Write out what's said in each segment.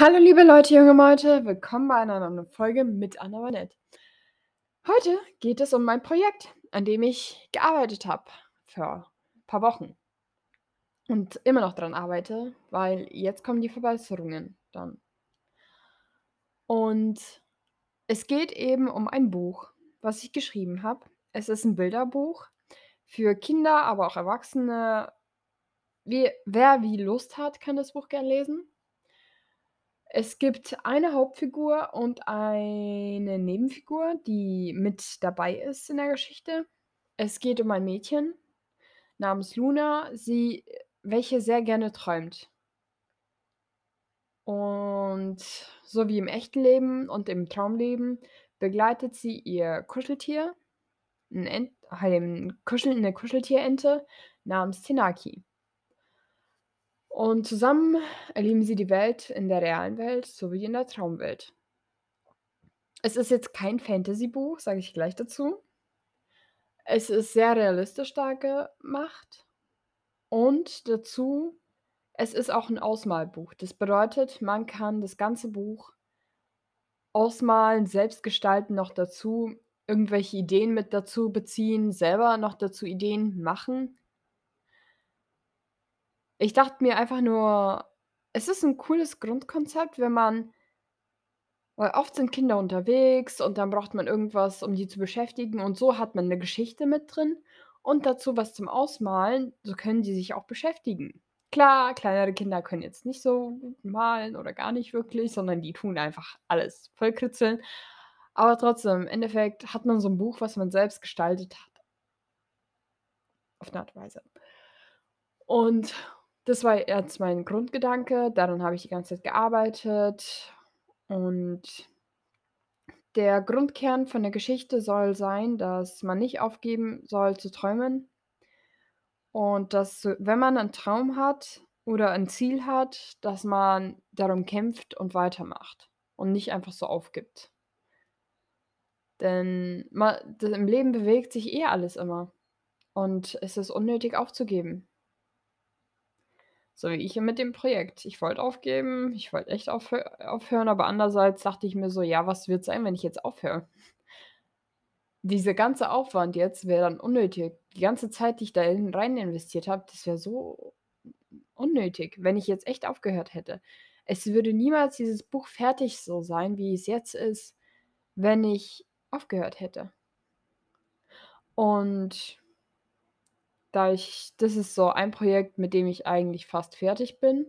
Hallo liebe Leute, junge Meute, willkommen bei einer neuen Folge mit Anna Vanette. Heute geht es um mein Projekt, an dem ich gearbeitet habe für ein paar Wochen und immer noch dran arbeite, weil jetzt kommen die Verbesserungen dann. Und es geht eben um ein Buch, was ich geschrieben habe. Es ist ein Bilderbuch für Kinder, aber auch Erwachsene. Wie, wer wie Lust hat, kann das Buch gerne lesen. Es gibt eine Hauptfigur und eine Nebenfigur, die mit dabei ist in der Geschichte. Es geht um ein Mädchen namens Luna, sie welche sehr gerne träumt. Und so wie im echten Leben und im Traumleben begleitet sie ihr Kuscheltier, 'n Ent ein Kuschel 'ne Kuscheltierente namens Tenaki. Und zusammen erleben sie die Welt in der realen Welt sowie in der Traumwelt. Es ist jetzt kein Fantasybuch, sage ich gleich dazu. Es ist sehr realistisch dargemacht und dazu es ist auch 'n Ausmalbuch. Das bedeutet, man kann das ganze Buch ausmalen, selbst gestalten, noch dazu irgendwelche Ideen mit dazu beziehen, selber noch dazu Ideen machen. Ich dachte mir einfach nur, es ist 'n cooles Grundkonzept, wenn man weil oft sind Kinder unterwegs und dann braucht man irgendwas, um die zu beschäftigen und so hat man 'ne Geschichte mit drin und dazu was zum Ausmalen, so können die sich auch beschäftigen. Klar, kleinere Kinder können jetzt nicht so gut malen oder gar nicht wirklich, sondern die tun einfach alles vollkritzeln. Aber trotzdem, im Endeffekt hat man so 'n Buch, was man selbst gestaltet hat. Auf 'ne Art Weise. Und das war jetzt mein Grundgedanke, daran habe ich die ganze Zeit gearbeitet und der Grundkern von der Geschichte soll sein, dass man nicht aufgeben soll zu träumen und dass, wenn man 'nen Traum hat oder ein Ziel hat, dass man darum kämpft und weitermacht und nicht einfach so aufgibt. Denn ma d im Leben bewegt sich eh alles immer und es ist unnötig aufzugeben. So wie ich mit dem Projekt. Ich wollte aufgeben, ich wollte echt aufhö aufhören, aber andererseits dachte ich mir so: „Ja, was wird sein, wenn ich jetzt aufhöre?“ Dieser ganze Aufwand jetzt wäre dann unnötig. Die ganze Zeit, die ich da in rein investiert habe, das wäre so unnötig, wenn ich jetzt echt aufgehört hätte. Es würde niemals dieses Buch fertig so sein, wie es jetzt ist, wenn ich aufgehört hätte. Und da ich das ist so ein Projekt, mit dem ich eigentlich fast fertig bin.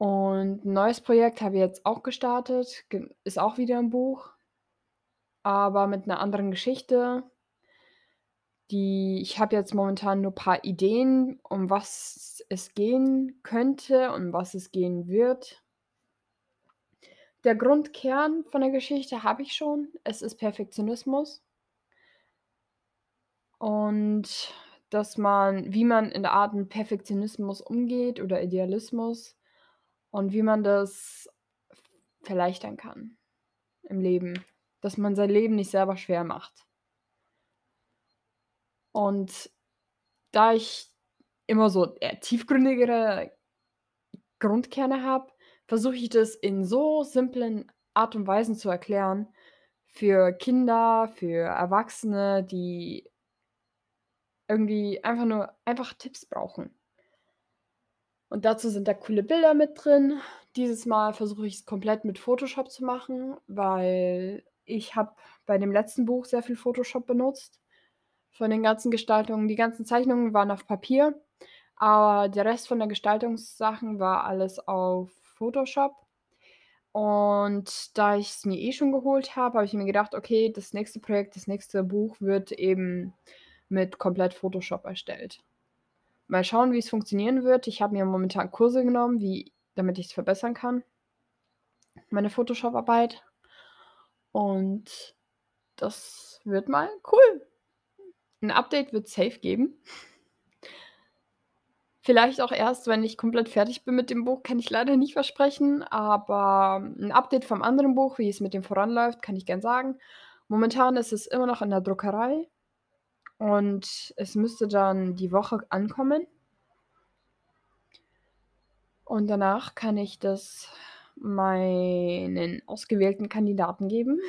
Und 'n neues Projekt habe ich jetzt auch gestartet, ge ist auch wieder 'n Buch, aber mit 'ner anderen Geschichte. Die ich habe jetzt momentan nur paar Ideen, um was es gehen könnte, um was es gehen wird. Der Grundkern von der Geschichte habe ich schon. Es ist Perfektionismus. Und dass man wie man in der Art mit Perfektionismus umgeht oder Idealismus und wie man das v erleichtern kann im Leben, dass man sein Leben nicht selber schwer macht. Und da ich immer so tiefgründigere Grundkerne habe, versuche ich das in so simplen Art und Weisen zu erklären für Kinder, für Erwachsene, die irgendwie einfach nur einfach Tipps brauchen. Und dazu sind da coole Bilder mit drin. Dieses Mal versuche ich's komplett mit Photoshop zu machen, weil ich habe bei dem letzten Buch sehr viel Photoshop benutzt von den ganzen Gestaltungen. Die ganzen Zeichnungen waren auf Papier, aber der Rest von der Gestaltungssachen war alles auf Photoshop. Und da ich's mir eh schon geholt habe, habe ich mir gedacht: „Okay, das nächste Projekt, das nächste Buch wird eben mit komplett Photoshop erstellt.“ Mal schauen, wie's funktionieren wird. Ich habe mir momentan Kurse genommen, wie damit ich's verbessern kann meine Photoshop-Arbeit. Und das wird mal cool. 'N Update wird's safe geben. Vielleicht auch erst, wenn ich komplett fertig bin mit dem Buch, kann ich leider nicht versprechen, aber 'n Update vom anderen Buch, wie es mit dem voranläuft, kann ich gern sagen. Momentan ist es immer noch in der Druckerei und es müsste dann die Woche ankommen. Und danach kann ich das meinen ausgewählten Kandidaten geben,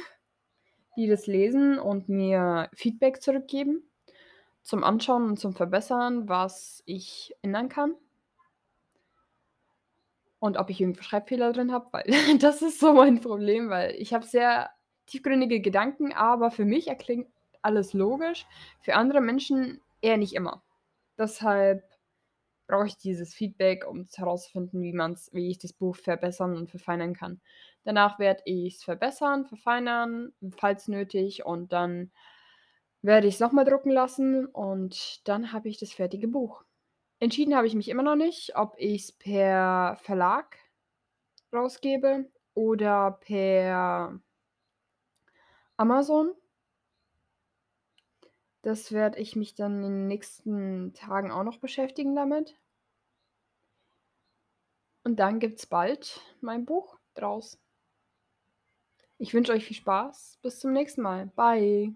die das lesen und mir Feedback zurückgeben zum Anschauen und zum Verbessern, was ich ändern kann. Und ob ich irgendwo Schreibfehler drin habe, weil das ist so mein Problem, weil ich habe sehr tiefgründige Gedanken, aber für mich erklingt alles logisch, für andere Menschen eher nicht immer. Deshalb brauche ich dieses Feedback, um herauszufinden, wie man's wie ich das Buch verbessern und verfeinern kann. Danach werde ich's verbessern, verfeinern, falls nötig, und dann werde ich's noch mal drucken lassen und dann habe ich das fertige Buch. Entschieden habe ich mich immer noch nicht, ob ich's per Verlag rausgebe oder per Amazon. Das werde ich mich dann in den nächsten Tagen auch noch beschäftigen damit. Und dann gibt's bald mein Buch draus. Ich wünsche euch viel Spaß. Bis zum nächsten Mal. Bye.